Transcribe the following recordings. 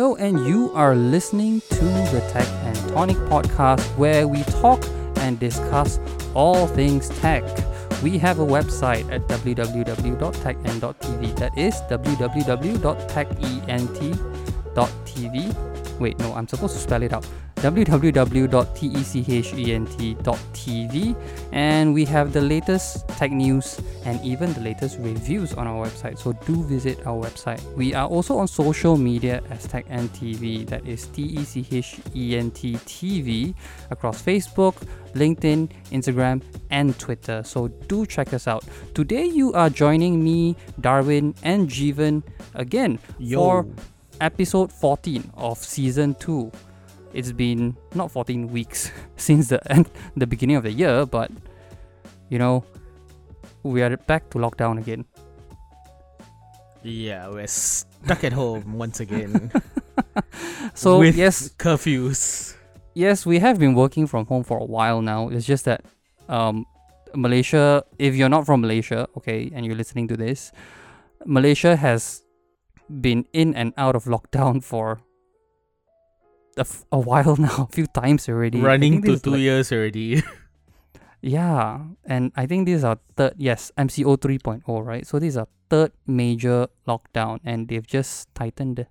Hello, and you are listening to the Tech and Tonic podcast where we talk and discuss all things tech. We have a website at www.techent.tv. That is www.techent.tv. Wait, no, I'm supposed to spell it out www.techent.tv and we have the latest tech news and even the latest reviews on our website. So do visit our website. We are also on social media as techent tv that is t-e-c-h-e-n-t tv across facebook linkedin instagram and twitter. So do check us out. Today you are joining me darwin and jeevan again Yo. for episode 14 of season 2 it's been not 14 weeks since the end, the beginning of the year, but you know, we are back to lockdown again. Yeah, we're stuck at home once again. So with yes, curfews. yes, we have been working from home for a while now. It's just that um, Malaysia, if you're not from Malaysia, okay, and you're listening to this, Malaysia has been in and out of lockdown for a, f- a while now, a few times already. Running to two like- years already. Yeah, and I think this is our third, yes, MCO 3.0, right? So this is our third major lockdown, and they've just tightened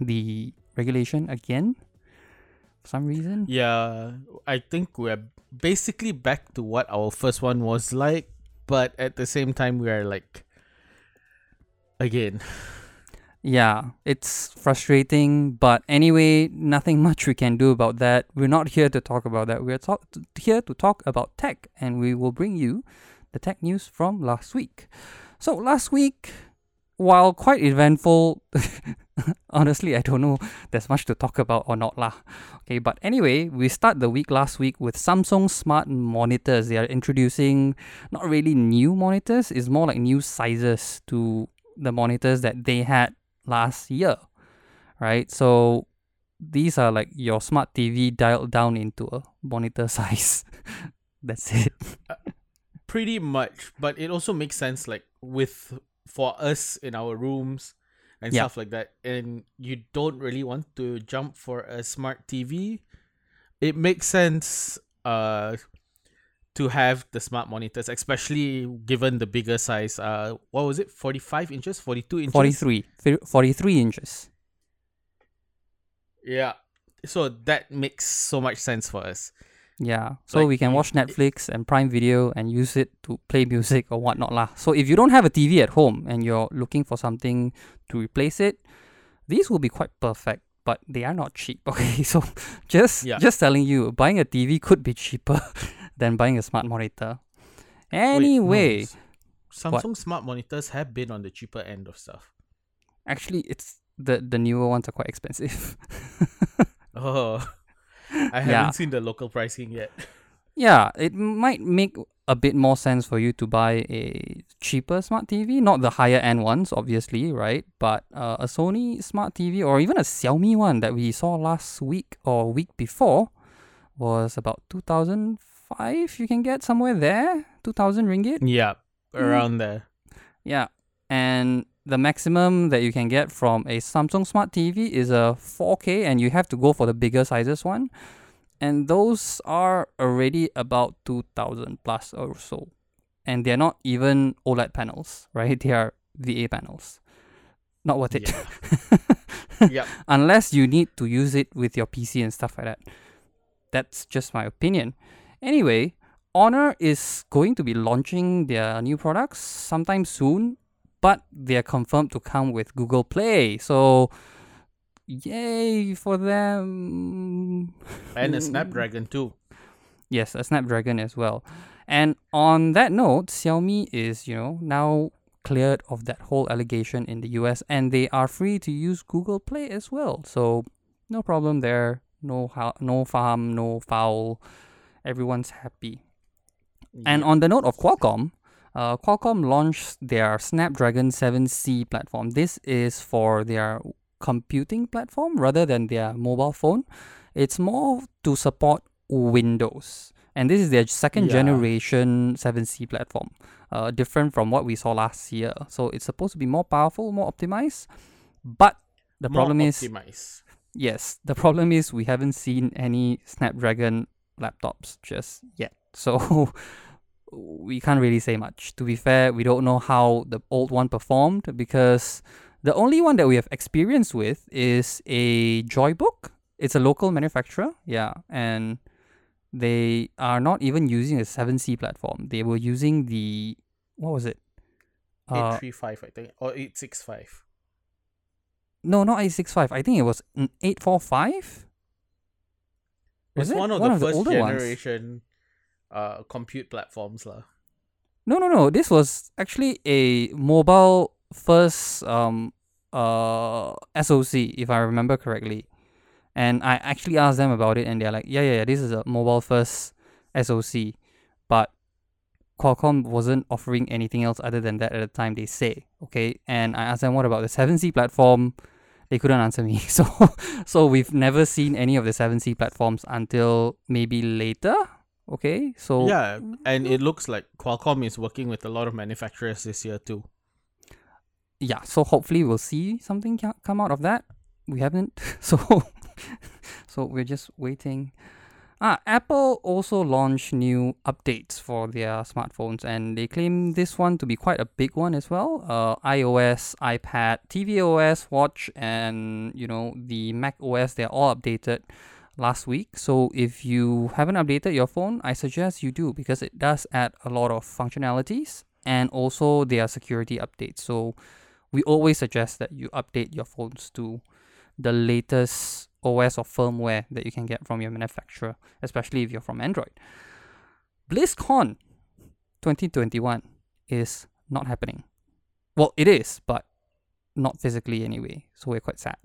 the regulation again for some reason. yeah, I think we're basically back to what our first one was like, but at the same time, we are like, again. Yeah, it's frustrating, but anyway, nothing much we can do about that. We're not here to talk about that. We're talk- here to talk about tech, and we will bring you the tech news from last week. So, last week, while quite eventful, honestly, I don't know there's much to talk about or not lah. Okay, but anyway, we start the week last week with Samsung smart monitors. They are introducing not really new monitors, it's more like new sizes to the monitors that they had last year, right? So these are like your smart TV dialed down into a monitor size. That's it. Pretty much, but it also makes sense, like, with for us in our rooms and Yeah. stuff like that, and you don't really want to jump for a smart TV. It makes sense, uh, to have the smart monitors, especially given the bigger size. Uh, what was it? Forty-five inches, forty-two inches. 43, 43 inches. Yeah. So that makes so much sense for us. Yeah. So Like, we can watch Netflix and Prime Video and use it to play music or whatnot lah. So if you don't have a TV at home and you're looking for something to replace it, these will be quite perfect. But they are not cheap. Okay, so just Yeah. just telling you, buying a TV could be cheaper than buying a smart monitor. Wait, no, Anyway, Samsung smart monitors have been on the cheaper end of stuff. actually, it's the the newer ones are quite expensive. Oh, I haven't Yeah. seen the local pricing yet. Yeah, it might make a bit more sense for you to buy a cheaper smart TV, not the higher end ones, obviously, right? But uh, a Sony smart TV or even a Xiaomi one that we saw last week or week before was about 2005. You can get somewhere there, 2000 ringgit. Yeah, mm. around there. Yeah. And the maximum that you can get from a Samsung Smart TV is a 4K, and you have to go for the bigger sizes one. And those are already about 2000 plus or so. And they're not even OLED panels, right? They are VA panels. Not worth it. Yep. Unless you need to use it with your PC and stuff like that. That's just my opinion. Anyway, Honor is going to be launching their new products sometime soon, but they're confirmed to come with Google Play. So, yay for them. And a Snapdragon too. Yes, a Snapdragon as well. And on that note, Xiaomi is, you know, now cleared of that whole allegation in the US and they are free to use Google Play as well. So, no problem there. No ha- no farm, no foul. Everyone's happy. And on the note of Qualcomm, uh, Qualcomm launched their Snapdragon 7C platform. This is for their computing platform rather than their mobile phone. It's more to support Windows. And this is their second Yeah. generation 7C platform, uh, different from what we saw last year. So it's supposed to be more powerful, more optimized. But The More problem is yes, the problem is we haven't seen any Snapdragon laptops just yet. So we can't really say much. To be fair, we don't know how the old one performed because the only one that we have experience with is a Joybook. It's a local manufacturer, yeah, and they are not even using a 7C platform. They were using the what was it? Uh, 835, I think, or 865. no, not 865. I think it was 845. Was it's it? one of One the of the first ones. generation uh, compute platforms. lah. No, no, no. This was actually a mobile first um uh SoC, if I remember correctly. And I actually asked them about it, and they're like, "Yeah, yeah, yeah. This is a mobile first SoC, but Qualcomm wasn't offering anything else other than that at the time. They say, okay. And I asked them, "What about the 7C platform?" They couldn't answer me. So, so we've never seen any of the 7C platforms until maybe later. Okay, so yeah, and it looks like Qualcomm is working with a lot of manufacturers this year too. yeah, so hopefully we'll see something come out of that. We haven't, so so we're just waiting. Ah, Apple also launched new updates for their smartphones, and they claim this one to be quite a big one as well. Uh, iOS, iPad, tvOS, Watch, and you know the Mac OS. They're all updated last week. So if you haven't updated your phone, I suggest you do because it does add a lot of functionalities and also there are security updates. So we always suggest that you update your phones to the latest OS or firmware that you can get from your manufacturer, especially if you're from Android. BlizzCon 2021 is not happening. Well, it is, but not physically anyway. So we're quite sad.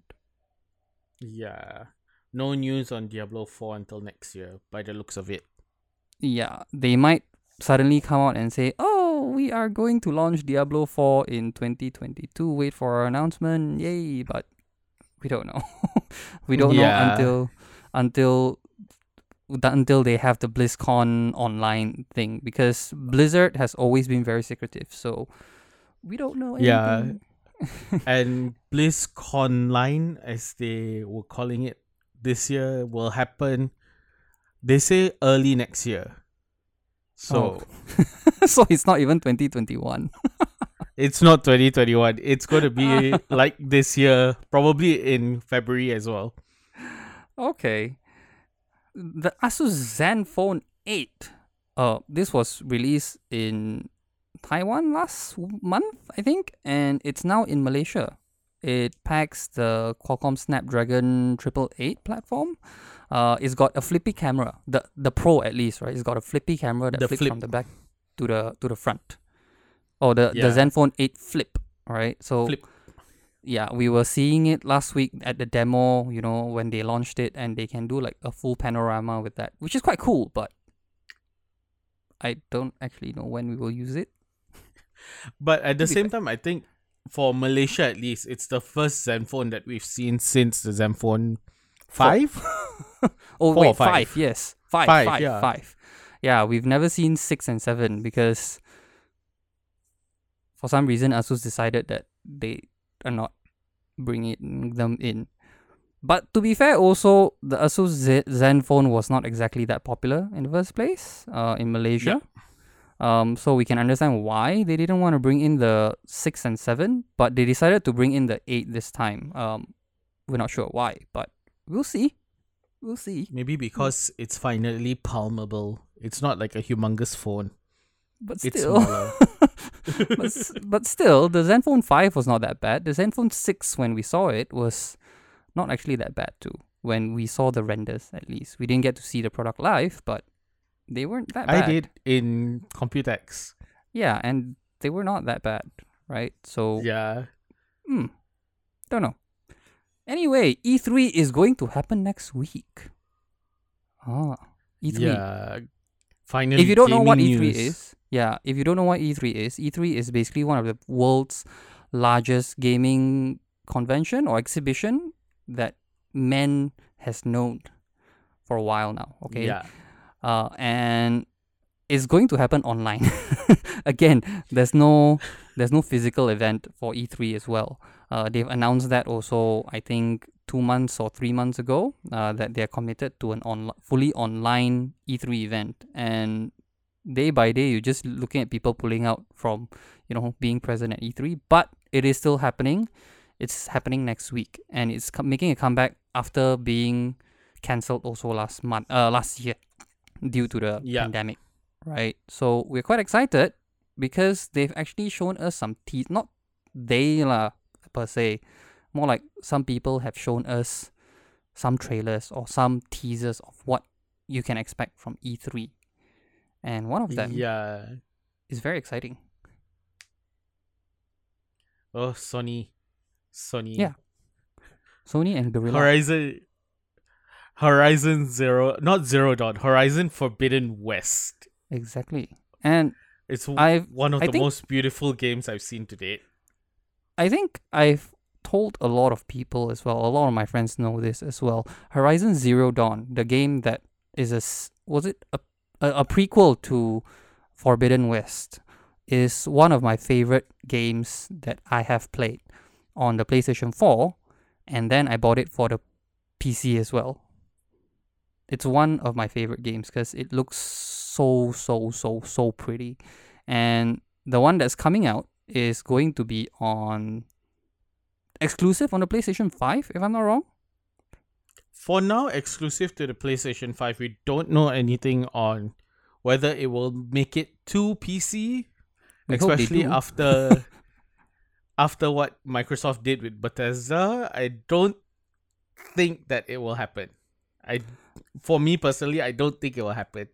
Yeah, no news on Diablo 4 until next year, by the looks of it. Yeah, they might suddenly come out and say, "Oh, we are going to launch Diablo 4 in 2022. Wait for our announcement." Yay, but we don't know. we don't know until until until they have the BlizzCon online thing because Blizzard has always been very secretive. So we don't know Yeah. and BlizzConline as they were calling it this year, will happen. They say early next year. So oh. so it's not even 2021. It's not 2021. It's going to be like this year, probably in February as well. Okay. The Asus Zenfone 8. Uh, this was released in Taiwan last month, I think, and it's now in Malaysia. It packs the Qualcomm Snapdragon 888 platform. Uh, it's got a flippy camera, the the Pro at least, right? It's got a flippy camera that The flips flip. from the back to the to the front. Oh, the Yeah. the Zenfone 8 Flip, right? So Flip. yeah, we were seeing it last week at the demo, you know, when they launched it and they can do like a full panorama with that, which is quite cool, but I don't actually know when we will use it. But at the same time, I think for Malaysia at least, it's the first Zenfone that we've seen since the Zenfone 5. Oh Four wait, five? five. Yes, five, Five, five, yeah. five. Yeah, we've never seen six and seven because for some reason Asus decided that they are not bringing them in. But to be fair, also the Asus Z- Zenfone was not exactly that popular in the first place uh, in Malaysia. Um, so we can understand why they didn't want to bring in the six and seven, but they decided to bring in the eight this time. Um, we're not sure why, but we'll see. We'll see. Maybe because it's finally palmable. It's not like a humongous phone. But It's still, smaller. but, but still, the Zenfone 5 was not that bad. The Zenfone 6, when we saw it, was not actually that bad too. When we saw the renders, at least. We didn't get to see the product live, but they weren't that bad. I did in Computex. Yeah, and they were not that bad, right? So, Yeah. hmm, don't know. Anyway, E3 is going to happen next week. Ah, E3. Yeah. Finally. if you don't know what E3 news. is, yeah, if you don't know what E3 is, E3 is basically one of the world's largest gaming convention or exhibition that men has known for a while now. Okay, Yeah. uh, and it's going to happen online. Again, there's no there's no physical event for E3 as well. Uh, they've announced that also, I think, two months or three months ago, uh, that they're committed to an on- fully online E3 event. And day by day, you're just looking at people pulling out from, you know, being present at E3. But it is still happening. It's happening next week, and it's co- making a comeback after being cancelled also last month, uh, last year, due to the Yeah. pandemic, right? So we're quite excited because they've actually shown us some teas. Not they lah per se, more like some people have shown us some trailers or some teasers of what you can expect from E3, and one of them Yeah. is very exciting. Oh, Sony. Sony. Yeah. Sony and Guerrilla. Horizon. Horizon Zero, not Zero Dawn. Horizon Forbidden West. Exactly. And It's I've one of I the think- most beautiful games I've seen to date. I think I've told a lot of people as well. A lot of my friends know this as well. Horizon Zero Dawn, the game that is a was it a a, a prequel to Forbidden West, is one of my favorite games that I have played on the PlayStation 4, and then I bought it for the PC as well. It's one of my favorite games because it looks so so so so pretty, and the one that's coming out is going to be on exclusive on the PlayStation 5 if I'm not wrong. For now, exclusive to the PlayStation 5, we don't know anything on whether it will make it to PC, We especially after after what Microsoft did with Bethesda. I don't think that it will happen. I for me personally, I don't think it will happen.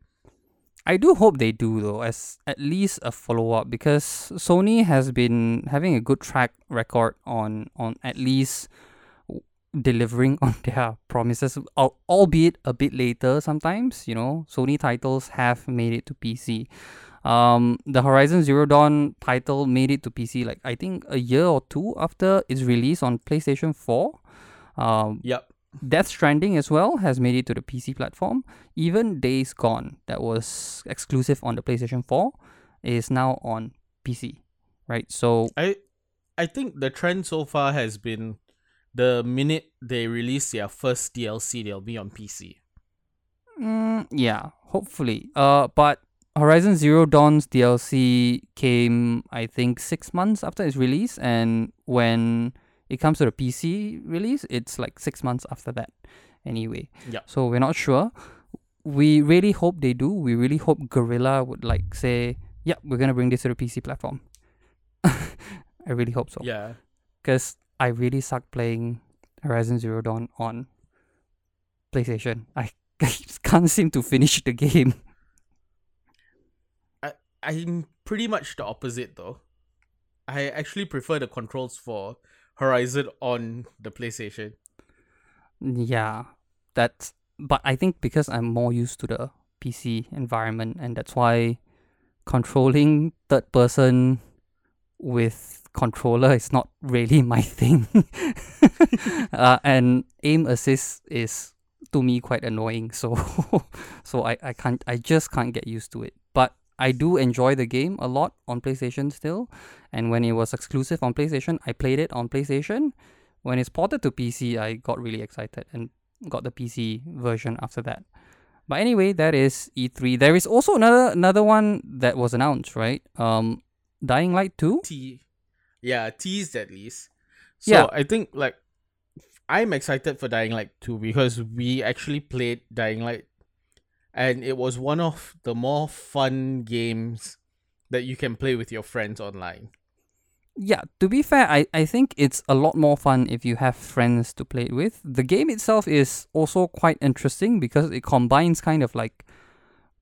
I do hope they do though, as at least a follow up because Sony has been having a good track record on on at least delivering on their promises, albeit a bit later. Sometimes you know, Sony titles have made it to PC. Um, the Horizon Zero Dawn title made it to PC like I think a year or two after its release on PlayStation Four. Um, Yep. Death Stranding as well has made it to the PC platform. Even Days Gone, that was exclusive on the PlayStation 4, is now on PC. Right? So, I I think the trend so far has been the minute they release their first DLC, they'll be on PC. mm, yeah, hopefully. Uh, but Horizon Zero Dawn's DLC came, I think, six months after its release, and when it comes to the PC release, it's like six months after that. Anyway, Yeah. So we're not sure. We really hope they do. We really hope Guerrilla would like say, "Yeah, we're gonna bring this to the PC platform." I really hope so. Yeah. Because I really suck playing Horizon Zero Dawn on PlayStation. I, I can't seem to finish the game. I, I'm pretty much the opposite though. I actually prefer the controls for Horizon on the PlayStation. Yeah, that's. But I think because I'm more used to the PC environment, and that's why controlling third person with controller is not really my thing. uh, and aim assist is to me quite annoying. So, so I, I can't. I just can't get used to it. But I do enjoy the game a lot on PlayStation still. And when it was exclusive on PlayStation, I played it on PlayStation. When it's ported to PC, I got really excited and got the PC version after that. But anyway, that is E3. There is also another another one that was announced, right? Um, Dying Light 2. T yeah, teased at least. So Yeah. I think like I'm excited for Dying Light 2 because we actually played Dying Light and it was one of the more fun games that you can play with your friends online. Yeah, to be fair, I, I think it's a lot more fun if you have friends to play it with. The game itself is also quite interesting because it combines kind of like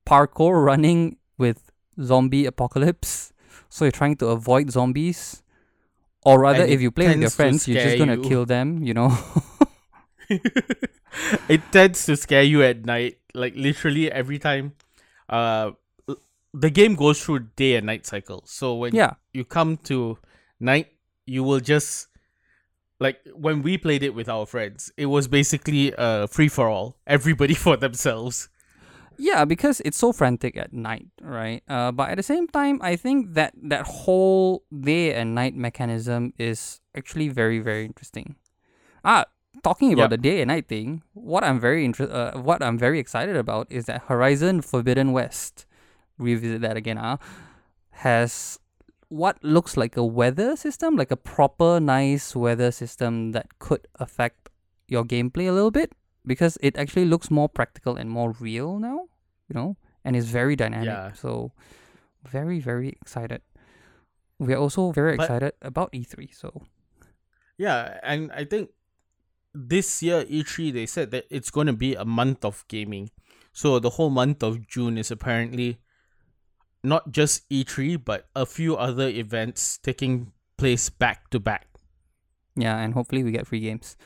parkour running with zombie apocalypse. So you're trying to avoid zombies. Or rather, And if you play with your friends, you're just gonna you. kill them, you know? it tends to scare you at night. Like literally every time uh the game goes through day and night cycle. So when yeah. you come to night, you will just like when we played it with our friends, it was basically a free for all. Everybody for themselves. Yeah, because it's so frantic at night, right? Uh, but at the same time, I think that that whole day and night mechanism is actually very very interesting. Ah, talking about Yep. the day and night thing, what I'm very inter- uh, what I'm very excited about is that Horizon Forbidden West, revisit that again, ah, has what looks like a weather system, like a proper nice weather system that could affect your gameplay a little bit because it actually looks more practical and more real now, you know, and it's very dynamic. Yeah. So very very excited. We're also very But- excited about E3. So Yeah, and I think this year E3 they said that it's going to be a month of gaming. So the whole month of June is apparently not just E3 but a few other events taking place back to back. yeah, and hopefully we get free games.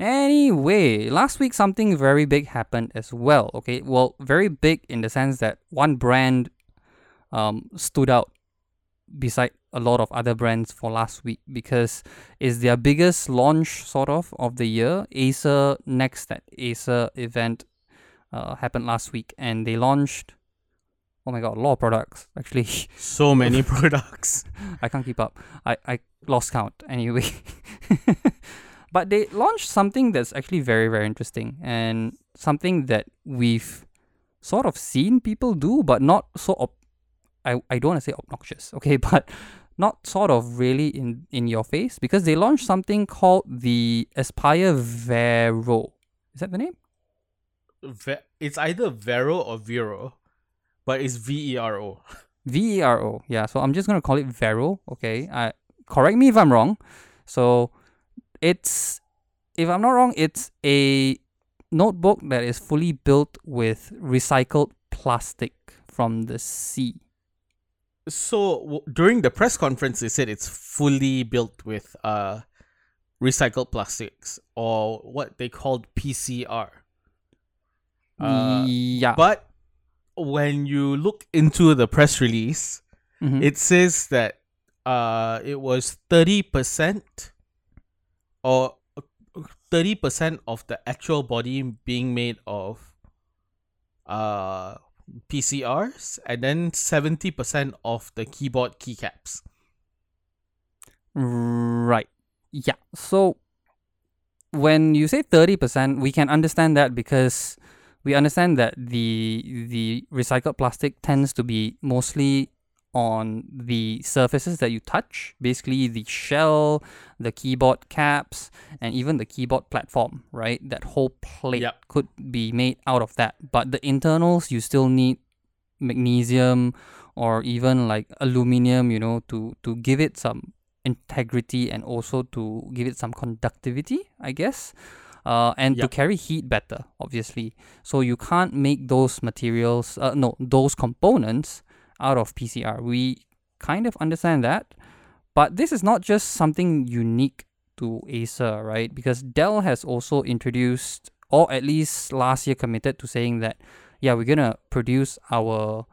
Anyway, last week something very big happened as well. Okay, well, very big in the sense that one brand um, stood out beside a lot of other brands for last week because it's their biggest launch sort of of the year. Acer Next that Acer event uh, happened last week, and they launched. Oh my god, a lot of products actually. So many products. I can't keep up. I, I lost count anyway. but they launched something that's actually very, very interesting and something that we've sort of seen people do, but not so ob- I, I don't want to say obnoxious, okay, but not sort of really in, in your face because they launched something called the Aspire Vero. Is that the name? Ve- it's either Vero or Vero, but it's V E R O. V E R O. Yeah, so I'm just gonna call it Vero. Okay, I correct me if I'm wrong. So it's if I'm not wrong, it's a notebook that is fully built with recycled plastic from the sea. So w- during the press conference, they said it's fully built with uh recycled plastics or what they called PCR. Uh, yeah. But when you look into the press release, Mhm. it says that uh it was 30% or 30% of the actual body being made of uh PCRs and then 70% of the keyboard keycaps. Right. Yeah. So when you say 30%, we can understand that because we understand that the the recycled plastic tends to be mostly on the surfaces that you touch, basically the shell, the keyboard caps, and even the keyboard platform, right? That whole plate Yep. could be made out of that. But the internals, you still need magnesium or even like aluminium, you know, to to give it some integrity and also to give it some conductivity, I guess. Uh, and to carry heat better, obviously. So you can't make those materials, uh, no, those components out of PCR. We kind of understand that. But this is not just something unique to Acer, right? Because Dell has also introduced, or at least last year committed to saying that, yeah, we're gonna produce our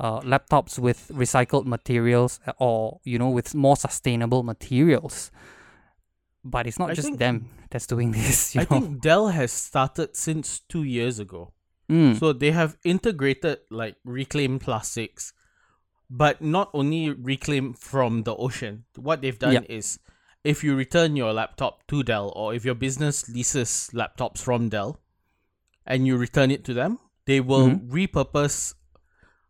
uh, laptops with recycled materials or you know with more sustainable materials. But it's not I just think- them that's doing this. You I know? think Dell has started since 2 years ago. Mm, So they have integrated like reclaimed plastics, but not only reclaim from the ocean. What they've done Yep. is if you return your laptop to Dell or if your business leases laptops from Dell and you return it to them, they will Mhm. repurpose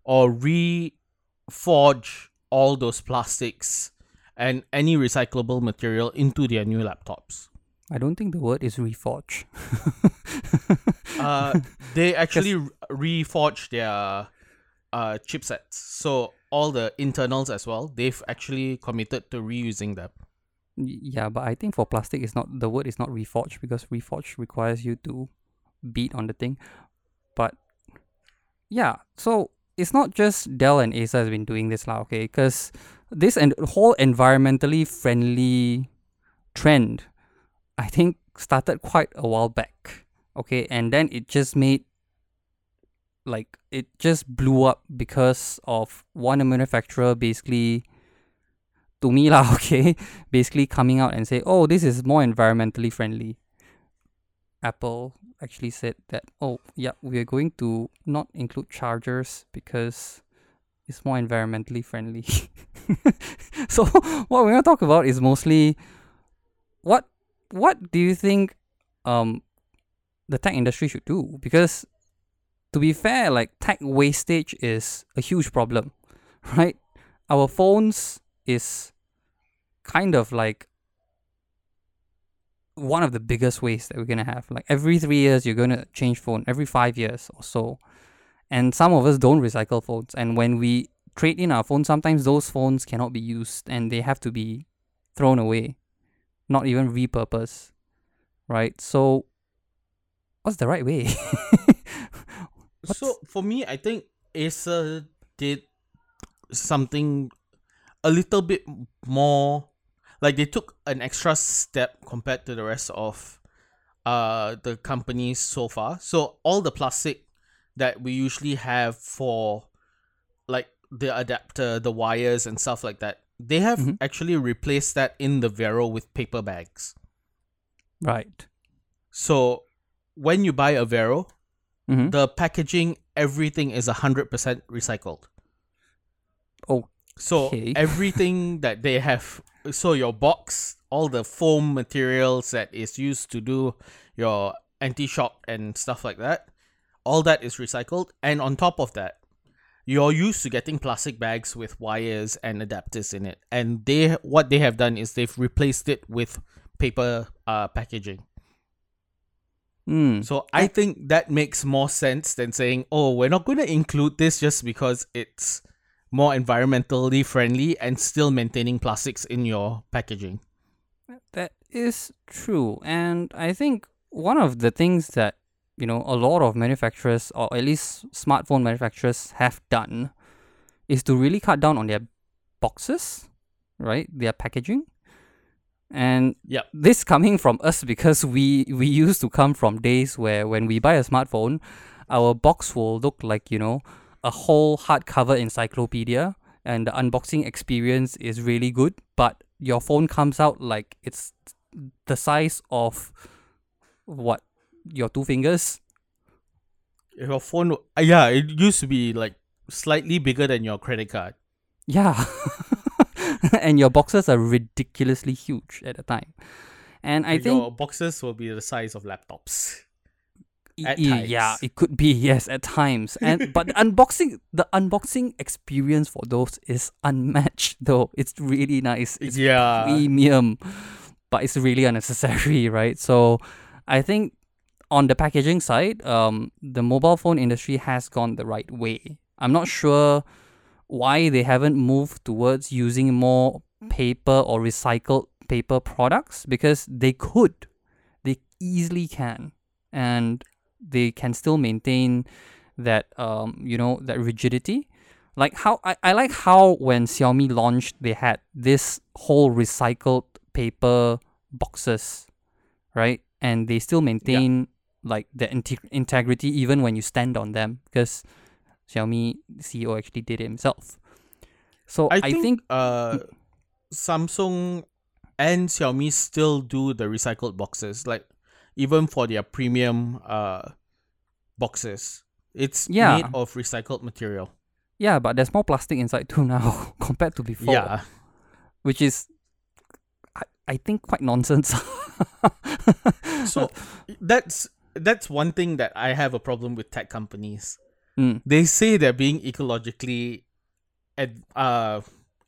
or reforge all those plastics and any recyclable material into their new laptops. I don't think the word is reforge. Uh, they actually re- reforged their uh chipsets. So all the internals as well, they've actually committed to reusing them. Yeah, but I think for plastic, it's not the word is not reforge because reforge requires you to beat on the thing. But yeah, so it's not just Dell and Acer has been doing this now, okay? Because this and whole environmentally friendly trend, I think, started quite a while back, okay? And then it just made like it just blew up because of one manufacturer basically to me lah okay basically coming out and say oh this is more environmentally friendly apple actually said that, oh, yeah, we are going to not include chargers because it's more environmentally friendly. so what we're gonna talk about is mostly what what do you think um the tech industry should do? Because to be fair, like tech wastage is a huge problem, right? Our phones is kind of like one of the biggest waste that we're gonna have. Like every three years, you're gonna change phone. Every five years or so, and some of us don't recycle phones. And when we trade in our phones, sometimes those phones cannot be used and they have to be thrown away, not even repurposed, right? So, what's the right way? So for me, I think Acer did something a little bit more like they took an extra step compared to the rest of uh the companies so far. So all the plastic that we usually have for like the adapter, the wires and stuff like that, they have Mhm. actually replaced that in the Vero with paper bags. right. So when you buy a Vero, Mm-hmm. the packaging, everything is hundred percent recycled. Oh. So everything that they have, so your box, all the foam materials that is used to do your anti-shock and stuff like that, all that is recycled. And on top of that, you're used to getting plastic bags with wires and adapters in it. And they, what they have done is they've replaced it with paper uh, packaging. Mm. So I think that makes more sense than saying, "Oh, we're not going to include this just because it's more environmentally friendly and still maintaining plastics in your packaging." That is true. And I think one of the things that, you know, a lot of manufacturers, or at least smartphone manufacturers, have done is to really cut down on their boxes, right? Their packaging. And Yep. this coming from us because we, we used to come from days where when we buy a smartphone, our box will look like, you know, a whole hardcover encyclopedia and the unboxing experience is really good, but your phone comes out like it's the size of what your two fingers. Your phone, uh, yeah, it used to be like slightly bigger than your credit card. Yeah. and your boxes are ridiculously huge at the time. And I think your boxes will be the size of laptops. Yeah, it could be yes at times. And but the unboxing the unboxing experience for those is unmatched though. It's really nice. It's yeah, premium, but it's really unnecessary, right? So I think on the packaging side, um, the mobile phone industry has gone the right way. I'm not sure why they haven't moved towards using more paper or recycled paper products because they could, they easily can, and they can still maintain that um you know that rigidity. Like how I, I like how when Xiaomi launched they had this whole recycled paper boxes right? And they still maintain like the inte- integrity even when you stand on them because Xiaomi CEO actually did it himself so I, I think, think uh, Samsung and Xiaomi still do the recycled boxes, like even for their premium uh boxes. It's Yeah. made of recycled material. yeah but there's more plastic inside too now compared to before Yeah. which is I, I think quite nonsense So that's that's one thing that I have a problem with tech companies. Mm, They say they're being ecologically ad- uh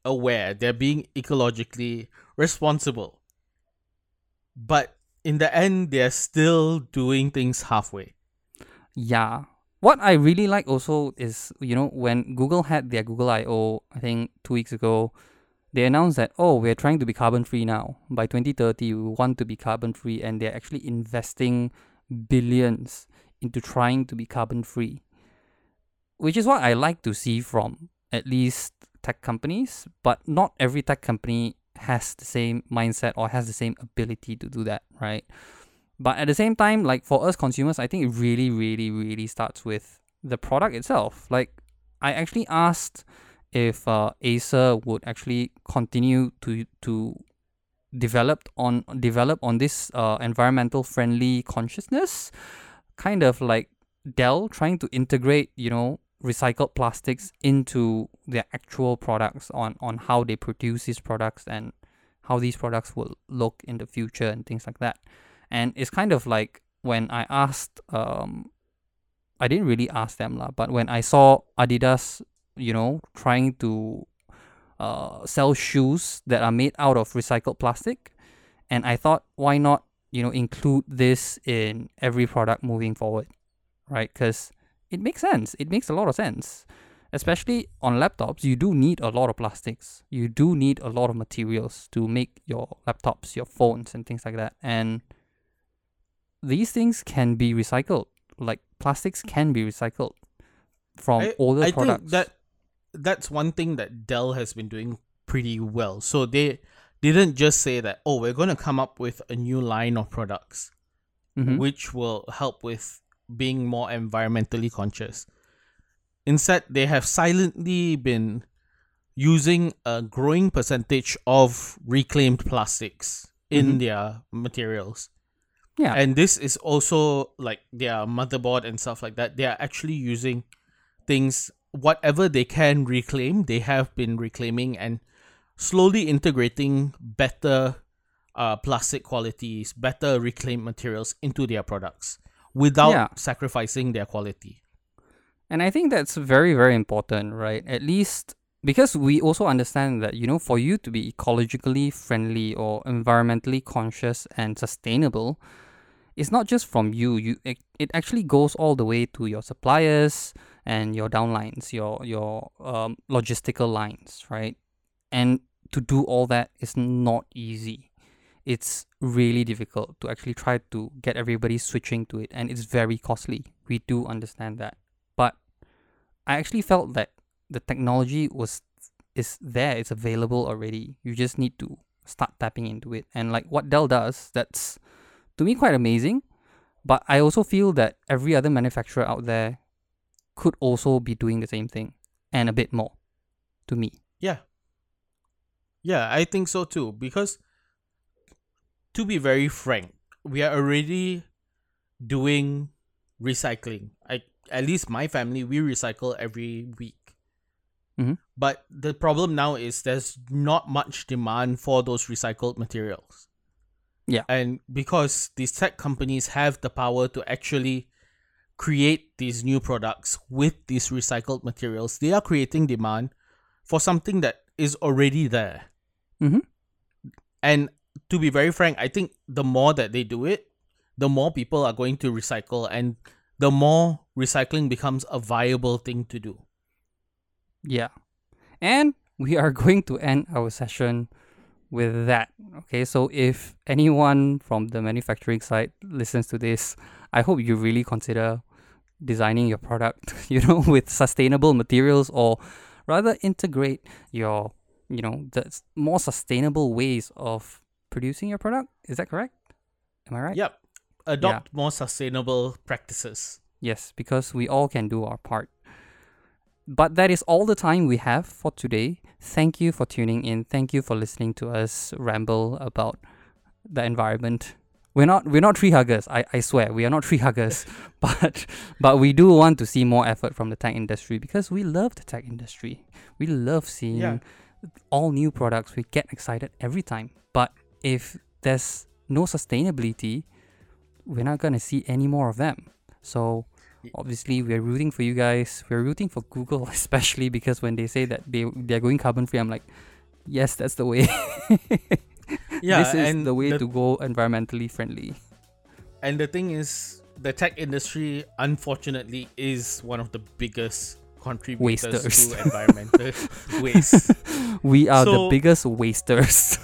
aware, they're being ecologically responsible. But in the end they're still doing things halfway. Yeah. What I really like also is, you know, when Google had their Google I/O, I think two weeks ago, they announced that oh, we're trying to be carbon free now. By 2030, we want to be carbon free, and they're actually investing billions into trying to be carbon free, which is what I like to see from at least tech companies. But not every tech company has the same mindset or has the same ability to do that, right? But at the same time, like for us consumers, I think it really, really, really starts with the product itself. Like I actually asked if uh, Acer would actually continue to to develop on develop on this uh, environmental friendly consciousness kind of like Dell trying to integrate, you know, recycled plastics into their actual products on on how they produce these products and how these products will look in the future and things like that. And it's kind of like when I asked um I didn't really ask them lah, but when I saw Adidas, you know, trying to uh, sell shoes that are made out of recycled plastic, and I thought, why not, you know, include this in every product moving forward, right? Because it makes sense. It makes a lot of sense. Especially on laptops, you do need a lot of plastics. You do need a lot of materials to make your laptops, your phones, and things like that. And these things can be recycled. Like plastics can be recycled from I, older I products. think that that's one thing that Dell has been doing pretty well. So they didn't just say that, oh, we're going to come up with a new line of products Mhm. which will help with being more environmentally conscious. Instead, they have silently been using a growing percentage of reclaimed plastics in Mhm. their materials. yeah. And this is also like their motherboard and stuff like that. They are actually using things, whatever they can reclaim, they have been reclaiming and slowly integrating better uh, plastic qualities, better reclaimed materials into their products without Yeah. sacrificing their quality. And I think that's very, very important, right? At least because we also understand that, you know, for you to be ecologically friendly or environmentally conscious and sustainable, it's not just from you. You it, it actually goes all the way to your suppliers and your downlines, your your um, logistical lines, right? And to do all that is not easy. It's really difficult to actually try to get everybody switching to it, and it's very costly. We do understand that. But I actually felt that the technology was is there, it's available already. You just need to start tapping into it. And like what Dell does, that's to me quite amazing. But I also feel that every other manufacturer out there could also be doing the same thing and a bit more to me. Yeah. Yeah, I think so too. Because to be very frank, we are already doing recycling. I at least my family we recycle every week. Mhm. But the problem now is there's not much demand for those recycled materials. Yeah. And because these tech companies have the power to actually create these new products with these recycled materials, they are creating demand for something that is already there. Mhm. And to be very frank, I think the more that they do it, the more people are going to recycle and the more recycling becomes a viable thing to do. Yeah. And we are going to end our session with that. Okay, so if anyone from the manufacturing side listens to this, I hope you really consider designing your product, you know, with sustainable materials or rather integrate your, you know, the more sustainable ways of producing your product. Is that correct? Am I right? Yep. Adopt more sustainable practices. Yes, because we all can do our part. But that is all the time we have for today. Thank you for tuning in. Thank you for listening to us ramble about the environment. We're not we're not tree huggers. I, I swear we are not tree huggers. but but we do want to see more effort from the tech industry because we love the tech industry. We love seeing Yeah. all new products. We get excited every time. But if there's no sustainability, we're not gonna see any more of them. So obviously we're rooting for you guys. We're rooting for Google especially because when they say that they they're going carbon free, I'm like, yes, that's the way. Yeah, this is and the way the- to go environmentally friendly. And the thing is, the tech industry, unfortunately, is one of the biggest contributors Wasters. to environmental waste. We are the biggest wasters.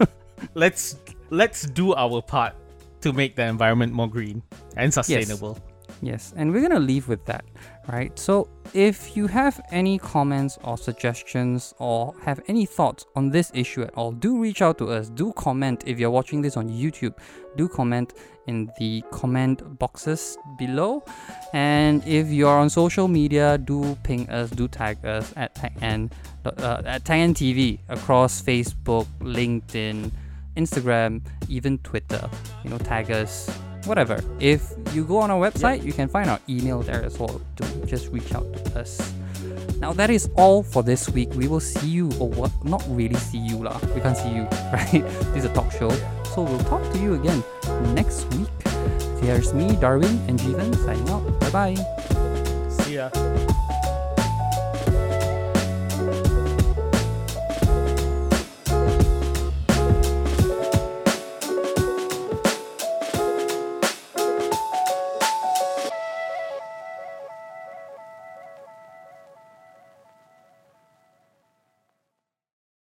Let's let's do our part to make the environment more green and sustainable. Yes, and we're gonna leave with that, right? So, if you have any comments or suggestions or have any thoughts on this issue at all, do reach out to us. Do comment if you're watching this on YouTube. Do comment in the comment boxes below. And if you're on social media, do ping us, do tag us at techent, uh, at techent TV across Facebook, LinkedIn, Instagram, even Twitter. You know, tag us whatever. If you go on our website, you can find our email there as well to just reach out to us. Now that is all for this week. We will see you, or what? Not really see you lah. We can't see you, right? this is a talk show, so we'll talk to you again next week. There's me, Darwin, and Jeevan signing out. Bye bye. See ya.